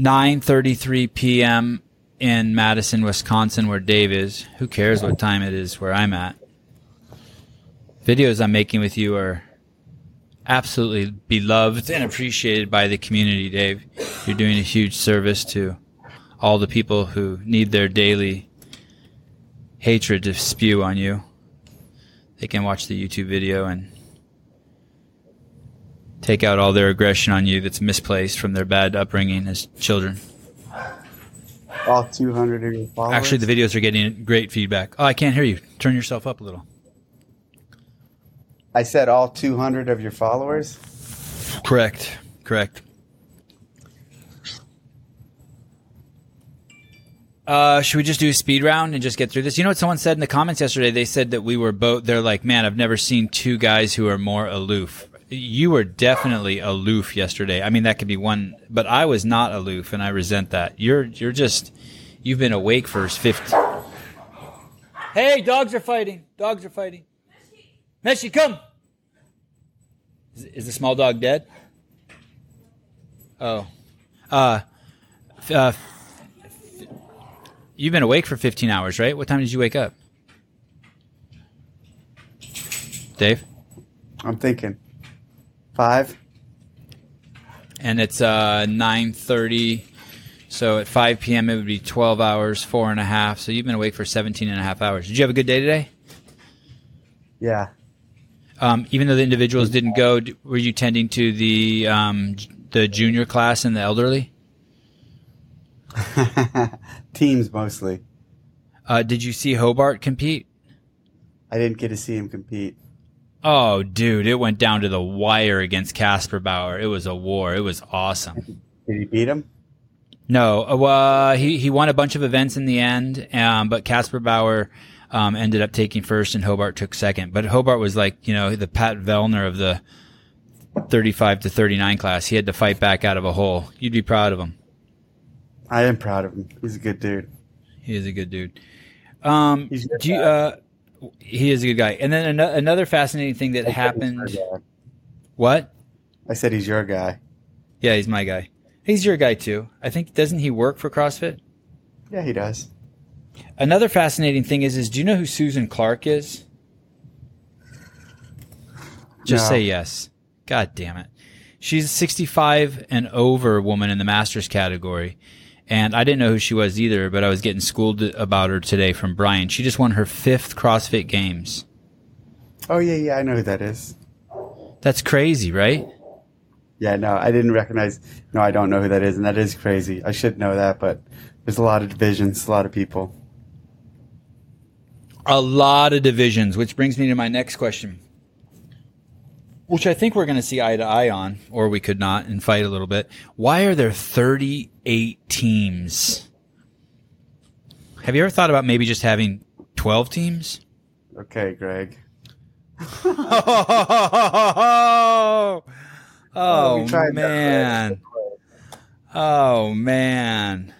9:33 p.m. in Madison, Wisconsin, where Dave is. Who cares what time it is where I'm at? Videos I'm making with you are absolutely beloved and appreciated by the community, Dave. You're doing a huge service to all the people who need their daily hatred to spew on you. They can watch the YouTube video and take out all their aggression on you that's misplaced from their bad upbringing as children. All 200 of your followers? Actually, the videos are getting great feedback. Oh, I can't hear you. Turn yourself up a little. I said all 200 of your followers? Correct. Correct. Uh, should we just do a speed round and just get through this? You know what someone said in the comments yesterday? They said that we were both, they're like, man, I've never seen two guys who are more aloof. You were definitely aloof yesterday. I mean, that could be one, but I was not aloof and I resent that. You're, you're just, you've been awake for 50. Hey, dogs are fighting. Dogs are fighting. Messi, come. Is, is the small dog dead? Oh. Uh, uh, f- you've been awake for 15 hours, right? What time did you wake up? Dave? I'm thinking. Five? And it's uh, 9.30. So at 5 p.m. it would be 12 hours, four and a half. So you've been awake for 17 and a half hours. Did you have a good day today? Yeah. Um, even though the individuals didn't go, were you tending to the um, the junior class and the elderly? Teams mostly. Uh, did you see Hobart compete? I didn't get to see him compete. Oh, dude, it went down to the wire against Kasperbauer. It was a war. It was awesome. Did he beat him? No, uh, well, he he won a bunch of events in the end, um, but Kasperbauer um, ended up taking first, and Hobart took second. But Hobart was like you know the Pat Vellner of the thirty-five to thirty-nine class. He had to fight back out of a hole. You'd be proud of him. I am proud of him. He's a good dude. He is a good dude. Um, He's good do you, uh, he is a good guy. And then ano- another fascinating thing that happened. What? I said he's your guy. Yeah, he's my guy. He's your guy too. I think doesn't he work for CrossFit? Yeah, he does. Another fascinating thing is, is do you know who Susan Clark is? Just No. say yes. God damn it. She's a 65 and over woman in the masters category. And I didn't know who she was either, but I was getting schooled about her today from Brian. She just won her fifth CrossFit Games. Oh, yeah, yeah, I know who that is. That's crazy, right? Yeah, no, I didn't recognize. No, I don't know who that is, and that is crazy. I should know that, but there's a lot of divisions, a lot of people. A lot of divisions, which brings me to my next question, which I think we're going to see eye to eye on, or we could not and fight a little bit. Why are there 38 teams? Have you ever thought about maybe just having 12 teams? Okay, Greg. oh, Oh, we man. Oh man.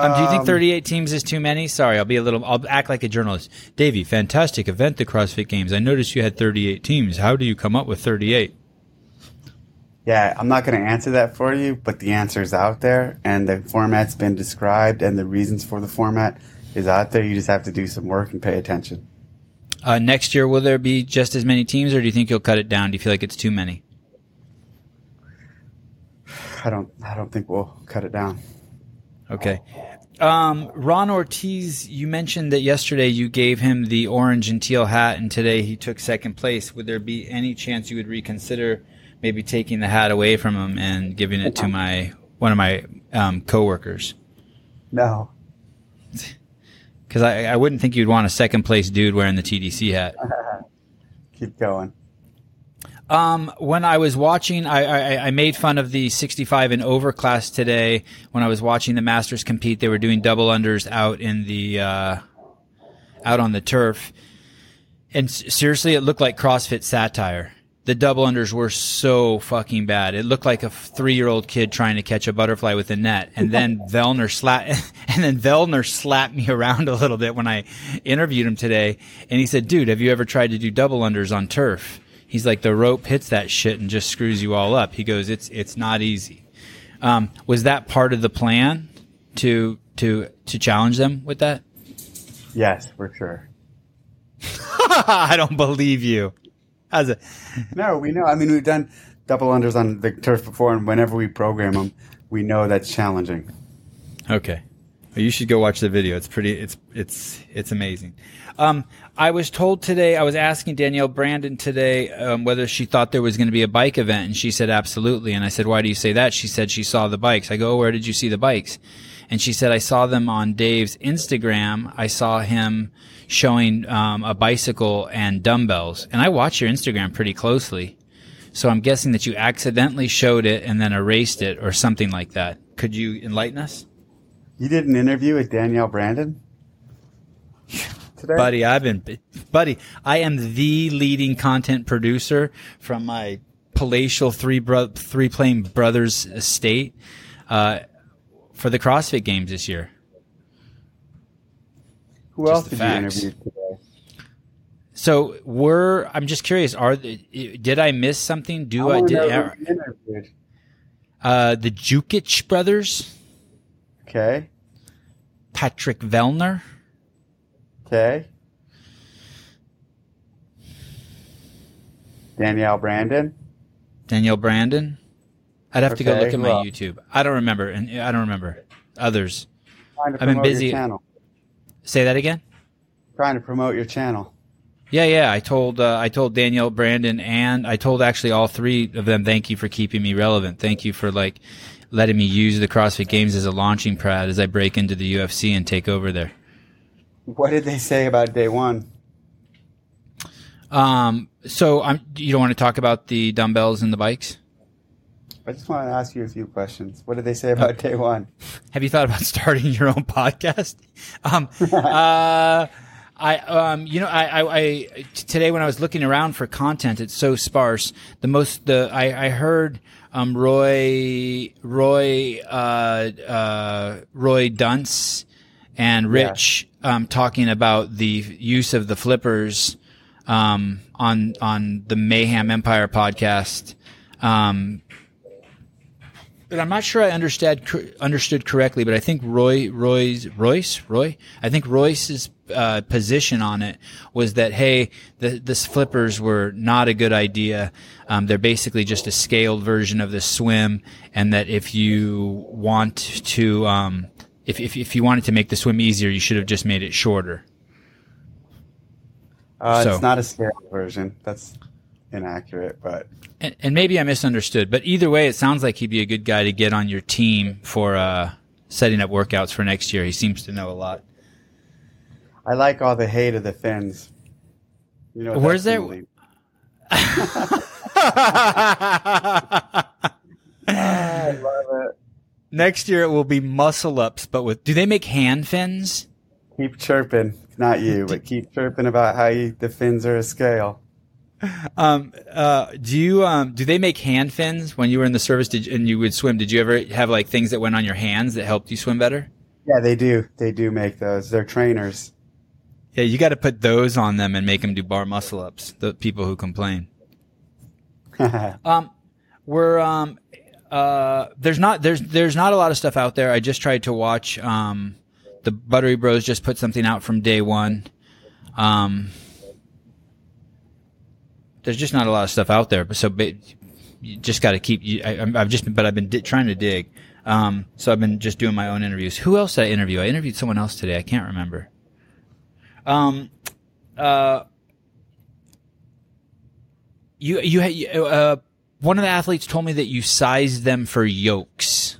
Um, do you think Um, 38 teams is too many? Sorry, I'll be a little. I'll act like a journalist. Davey, fantastic event, the CrossFit Games. I noticed you had 38 teams. How do you come up with 38? Yeah, I'm not going to answer that for you, but the answer is out there, and the format's been described, and the reasons for the format is out there. You just have to do some work and pay attention. Uh, next year, will there be just as many teams, or do you think you'll cut it down? Do you feel like it's too many? I don't. I don't think we'll cut it down. Okay. Um, Ron Ortiz, you mentioned that yesterday you gave him the orange and teal hat, and today he took second place. Would there be any chance you would reconsider maybe taking the hat away from him and giving it to my one of my um, coworkers? No. Because I, I wouldn't think you'd want a second place dude wearing the TDC hat. Keep going. Um, when I was watching, I, I, I made fun of the 65 and over class today. When I was watching the Masters compete, they were doing double unders out in the, uh, out on the turf. And seriously, it looked like CrossFit satire. The double unders were so fucking bad. It looked like a three year old kid trying to catch a butterfly with a net. And then Vellner slapped, and then Vellner slapped me around a little bit when I interviewed him today. And he said, dude, have you ever tried to do double unders on turf? He's like, the rope hits that shit and just screws you all up. He goes, it's, it's not easy. Um, was that part of the plan to to to challenge them with that? Yes, for sure. I don't believe you. How's it? No, we know. I mean, we've done double unders on the turf before, and whenever we program them, we know that's challenging. Okay. You should go watch the video. It's pretty. It's it's it's amazing. Um, I was told today. I was asking Danielle Brandon today um, whether she thought there was going to be a bike event, and she said absolutely. And I said, "Why do you say that?" She said she saw the bikes. I go, "Where did you see the bikes?" And she said, "I saw them on Dave's Instagram. I saw him showing um, a bicycle and dumbbells. And I watch your Instagram pretty closely, so I'm guessing that you accidentally showed it and then erased it or something like that. Could you enlighten us?" You did an interview with Danielle Brandon today, buddy. I've been, buddy. I am the leading content producer from my palatial three bro- three playing brothers estate uh, for the CrossFit Games this year. Who just else did facts. you interview today? So we're. I'm just curious. Are did I miss something? Do I, I did? Uh, the Jukic brothers. Okay. Patrick Vellner. Okay. Danielle Brandon. Danielle Brandon. I'd have okay, to go look at my well, YouTube. I don't remember, and I don't remember others. I've been busy. Say that again. Trying to promote your channel. Yeah, yeah. I told uh, I told Danielle Brandon and I told actually all three of them. Thank you for keeping me relevant. Thank you for like letting me use the CrossFit Games as a launching pad as I break into the UFC and take over there. What did they say about day one? Um, so I'm, you don't want to talk about the dumbbells and the bikes? I just want to ask you a few questions. What did they say about day one? Have you thought about starting your own podcast? Um, uh, I, um, you know, I, I, I, today when I was looking around for content, it's so sparse. The most, the, I, I heard, um, Roy, Roy, uh, uh, Roy Dunce and Rich, yeah. um, talking about the use of the flippers, um, on, on the Mayhem Empire podcast. Um, but I'm not sure I understood understood correctly. But I think Roy Roy's Royce Roy I think Royce's uh, position on it was that hey, the the flippers were not a good idea. Um, they're basically just a scaled version of the swim, and that if you want to um, if, if if you wanted to make the swim easier, you should have just made it shorter. Uh, so, it's not a scaled version. That's inaccurate, but and, and, maybe I misunderstood. But either way, it sounds like he'd be a good guy to get on your team for uh, setting up workouts for next year. He seems to know a lot. I like all the hate of the fins. You know, where's there? I love it. Next year it will be muscle ups, but with do they make hand fins? Keep chirping, not you, but keep chirping about how you, the fins are a scale. Um, uh, do you um, do they make hand fins when you were in the service did, and you would swim? Did you ever have like things that went on your hands that helped you swim better? Yeah, they do. They do make those. They're trainers. Yeah, you got to put those on them and make them do bar muscle ups. The people who complain. um, we're um, uh, there's not there's there's not a lot of stuff out there. I just tried to watch. Um, the Buttery Bros just put something out from day one. Um, there's just not a lot of stuff out there. So you just got to keep. I, have just, but I've been di- trying to dig. Um, so I've been just doing my own interviews. Who else did I interview? I interviewed someone else today. I can't remember. Um, uh, you you uh, one of the athletes told me that you sized them for yokes,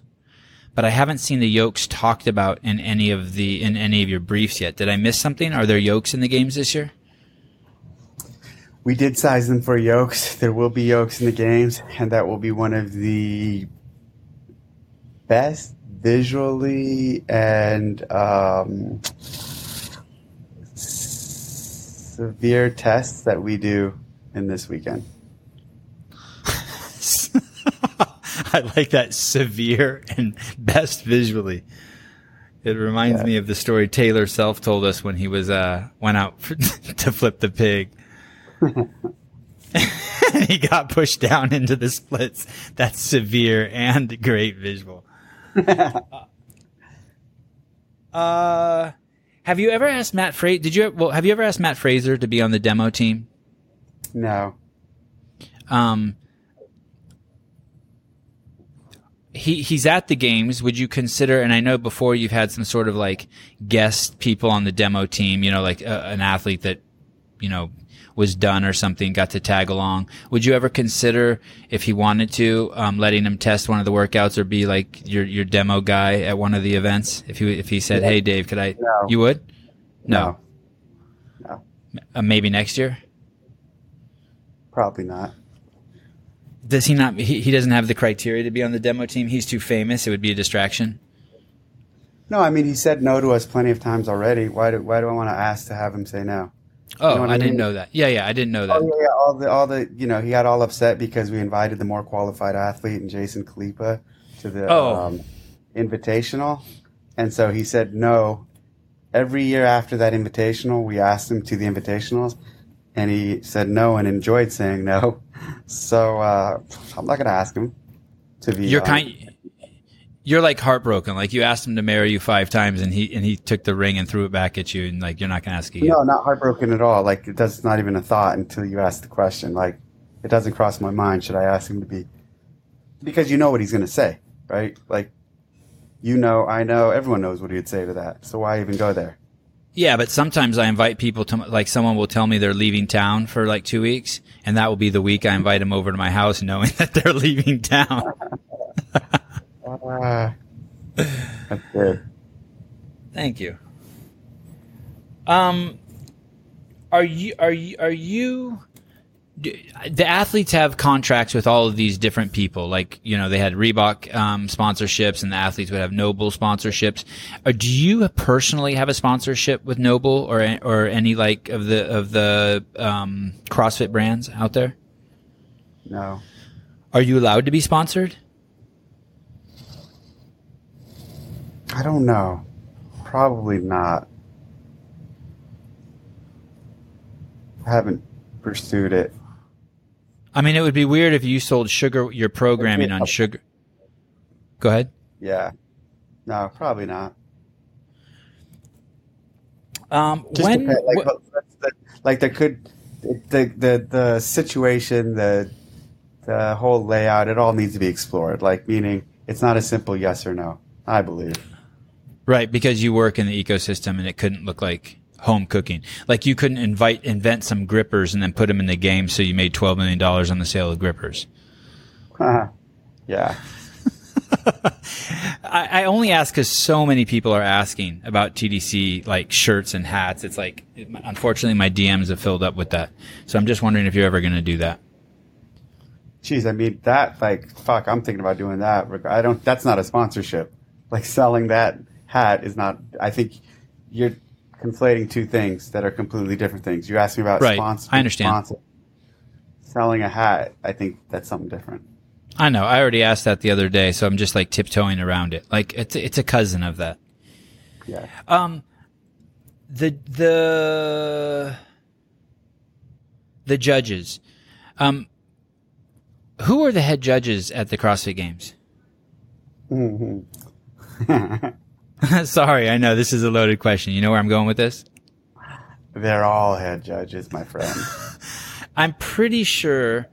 but I haven't seen the yokes talked about in any of the in any of your briefs yet. Did I miss something? Are there yokes in the games this year? We did size them for yokes. There will be yokes in the games, and that will be one of the best visually and um, severe tests that we do in this weekend. I like that severe and best visually. It reminds yeah. me of the story Taylor Self told us when he was uh, went out for, to flip the pig. and he got pushed down into the splits. That's severe and great visual. uh, have you ever asked Matt Fraser? Did you well? Have you ever asked Matt Fraser to be on the demo team? No. Um, he he's at the games. Would you consider? And I know before you've had some sort of like guest people on the demo team. You know, like uh, an athlete that you know was done or something got to tag along. Would you ever consider if he wanted to um, letting him test one of the workouts or be like your your demo guy at one of the events? If he if he said, "Hey, Dave, could I?" No. You would? No. No. Uh, maybe next year. Probably not. Does he not? He, he doesn't have the criteria to be on the demo team. He's too famous. It would be a distraction. No, I mean he said no to us plenty of times already. Why do why do I want to ask to have him say no? Oh, know I, I didn't mean? know that. Yeah, yeah, I didn't know that. Oh yeah, yeah, all the all the you know he got all upset because we invited the more qualified athlete and Jason Khalipa to the Oh. um, invitational, and so he said no. Every year after that invitational, we asked him to the invitationals, and he said no and enjoyed saying no. So uh, I'm not going to ask him to be. You're on- kind. You're like heartbroken. Like you asked him to marry you five times, and he and he took the ring and threw it back at you, and like you're not going to ask again. No, not heartbroken at all. Like that's not even a thought until you ask the question. Like it doesn't cross my mind. Should I ask him to be? Because you know what he's going to say, right? Like you know, I know, everyone knows what he'd say to that. So why even go there? Yeah, but sometimes I invite people to like someone will tell me they're leaving town for like two weeks, and that will be the week I invite them over to my house, knowing that they're leaving town. Uh, that's good. Thank you. Um, are you are you are you? do- The athletes have contracts with all of these different people. Like you know, they had Reebok um, sponsorships, and the athletes would have NOBULL sponsorships. Or do you personally have a sponsorship with NOBULL or or any like of the of the um, CrossFit brands out there? No, Are you allowed to be sponsored? I don't know. Probably not. I haven't pursued it. I mean, it would be weird if you sold sugar your programming on sugar. Go ahead. Yeah. No, probably not. Um, when depend- like, wh- the, like there could the the the situation the the whole layout it all needs to be explored like meaning it's not a simple yes or no i believe Right, because you work in the ecosystem and it couldn't look like home cooking. Like you couldn't invite invent some grippers and then put them in the game so you made 12 million dollars on the sale of grippers. Uh-huh. yeah I, I only ask because so many people are asking about TDC like shirts and hats. It's like unfortunately my DMs have filled up with that. So I'm just wondering if you're ever going to do that. Jeez, i mean that like fuck i'm thinking about doing that i don't that's not a sponsorship like selling that hat is not i think you're conflating two things that are completely different things you asked me about Right, sponsor I understand. sponsor. selling a hat i think that's something different I know. I already asked that the other day, so I'm just like tiptoeing around it. Like it's it's a cousin of that. yeah Um, the the the judges. Um, who are the head judges at the CrossFit Games? hmm Sorry, I know this is a loaded question. You know where I'm going with this? They're all head judges, my friend. I'm pretty sure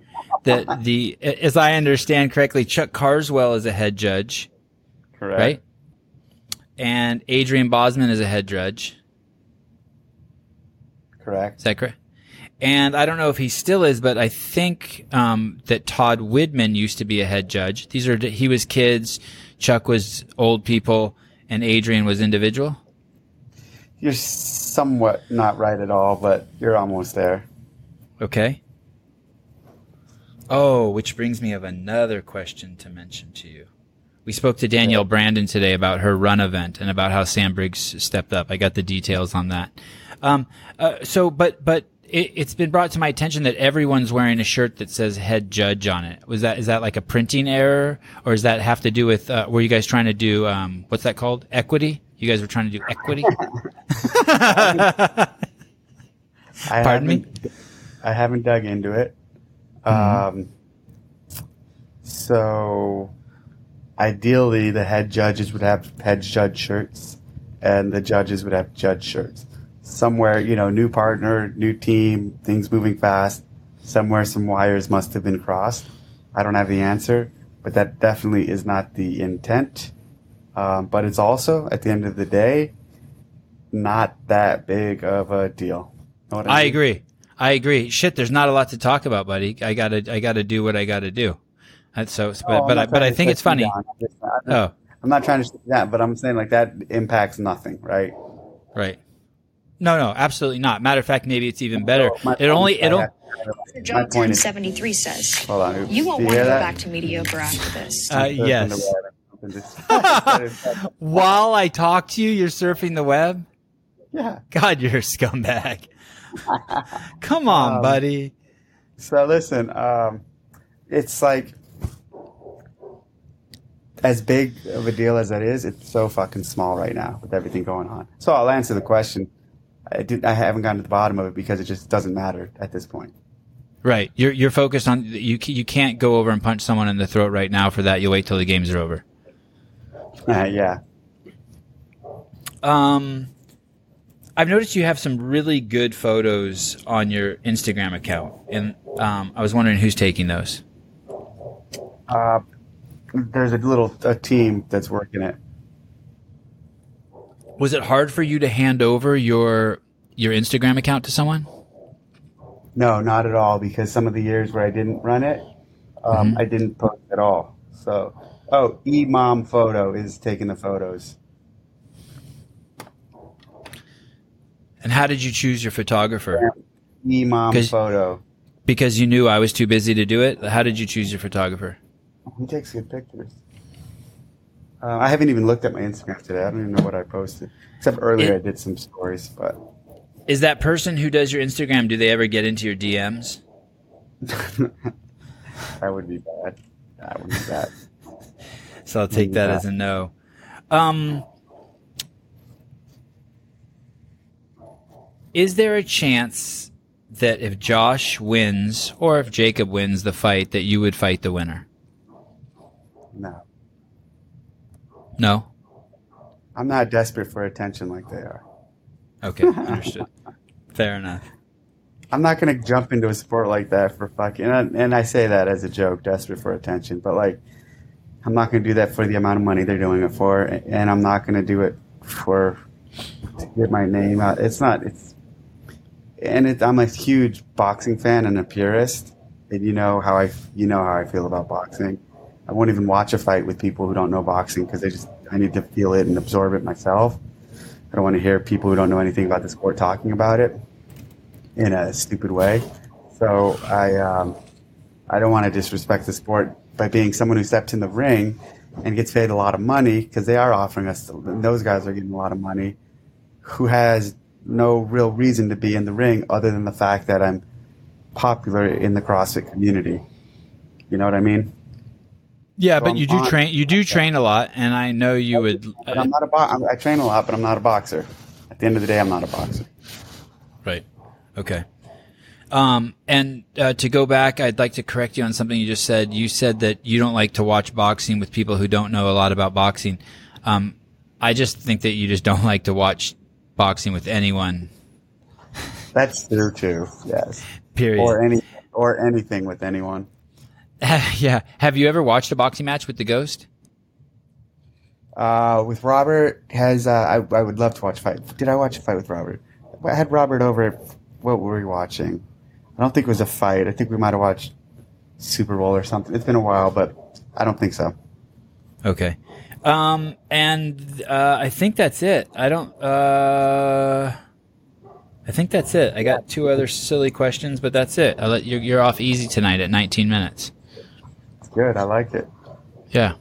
that the, as I understand correctly, Chuck Carswell is a head judge, Correct. right? And Adrian Bozman is a head judge. Correct. Is that correct? And I don't know if he still is, but I think um, that Todd Widman used to be a head judge. These are he was kids, Chuck was old people, and Adrian was individual. You're somewhat not right at all, but you're almost there. Okay. Oh, which brings me of another question to mention to you. We spoke to Danielle Brandon today about her run event and about how Sam Briggs stepped up. I got the details on that. Um, uh, so, but but it, it's been brought to my attention that everyone's wearing a shirt that says head judge on it. Was that is that like a printing error, or does that have to do with? Uh, were you guys trying to do um, what's that called? Equity? You guys were trying to do equity? I Pardon me? I haven't dug into it. Um, so ideally, the head judges would have head judge shirts, and the judges would have judge shirts. Somewhere, you know, new partner, new team, things moving fast. Somewhere, some wires must have been crossed. I don't have the answer, but that definitely is not the intent. Um, but it's also, at the end of the day, not that big of a deal. I, I mean? agree. I agree. Shit, there's not a lot to talk about, buddy. I gotta, I gotta do what I gotta do. That's so, but, oh, but, I, but I think it's funny. oh, I'm not trying to say that, but I'm saying like that impacts nothing, right? Right. No, no, absolutely not. Matter of fact, maybe it's even better. it only, it'll. John 1073 says, Hold on, you won't want to go back to mediocre after this. Uh, yes. While I talk to you, you're surfing the web? Yeah. God, you're a scumbag. Come on, um, buddy. So listen, um, it's like as big of a deal as that is, it's so fucking small right now with everything going on. So I'll answer the question. I did. I haven't gotten to the bottom of it because it just doesn't matter at this point. Right. You're you're focused on you. You can't go over and punch someone in the throat right now. For that, you'll wait till the games are over. Uh, yeah. Um, I've noticed you have some really good photos on your Instagram account, and um, I was wondering who's taking those. Uh, there's a little a team that's working it. Was it hard for you to hand over your your Instagram account to someone? No, not at all. Because some of the years where I didn't run it, um, mm-hmm. I didn't post at all. So, oh, Emom Photo is taking the photos. And how did you choose your photographer? Emom Photo. Because you knew I was too busy to do it. How did you choose your photographer? He takes good pictures. Uh, I haven't even looked at my Instagram today. I don't even know what I posted. Except earlier, it, I did some stories. But is that person who does your Instagram? Do they ever get into your DMs? that would be bad. That would be bad. so I'll take that, that as a no. Um, is there a chance that if Josh wins or if Jacob wins the fight, that you would fight the winner? No. No. I'm not desperate for attention like they are. Okay, understood. Fair enough. I'm not going to jump into a sport like that for fucking. And I, and I say that as a joke, desperate for attention. But like, I'm not going to do that for the amount of money they're doing it for, and I'm not going to do it for to get my name out. It's not. It's and it, I'm a huge boxing fan and a purist, and you know how I you know how I feel about boxing. I won't even watch a fight with people who don't know boxing because they just I need to feel it and absorb it myself. I don't want to hear people who don't know anything about the sport talking about it in a stupid way. So I um, I don't want to disrespect the sport by being someone who steps in the ring and gets paid a lot of money because they are offering us. Those guys are getting a lot of money. Who has no real reason to be in the ring other than the fact that I'm popular in the CrossFit community. You know what I mean? Yeah, so but I'm you do on, train. You do train a lot, and I know you would. But I'm not a bo- I train a lot, but I'm not a boxer. At the end of the day, I'm not a boxer. Right. Okay. Um, and uh, to go back, I'd like to correct you on something you just said. You said that you don't like to watch boxing with people who don't know a lot about boxing. Um, I just think that you just don't like to watch boxing with anyone. That's true too. Yes. Period. Or any or anything with anyone. yeah. Have you ever watched a boxing match with the Ghost? Uh, with Robert has uh, I I would love to watch a fight. Did I watch a fight with Robert? I had Robert over. What were we watching? I don't think it was a fight. I think we might have watched Super Bowl or something. It's been a while, but I don't think so. Okay. Um, and uh, I think that's it. I don't. Uh, I think that's it. I got two other silly questions, but that's it. I let you. You're off easy tonight at 19 minutes. Good. I like it. Yeah.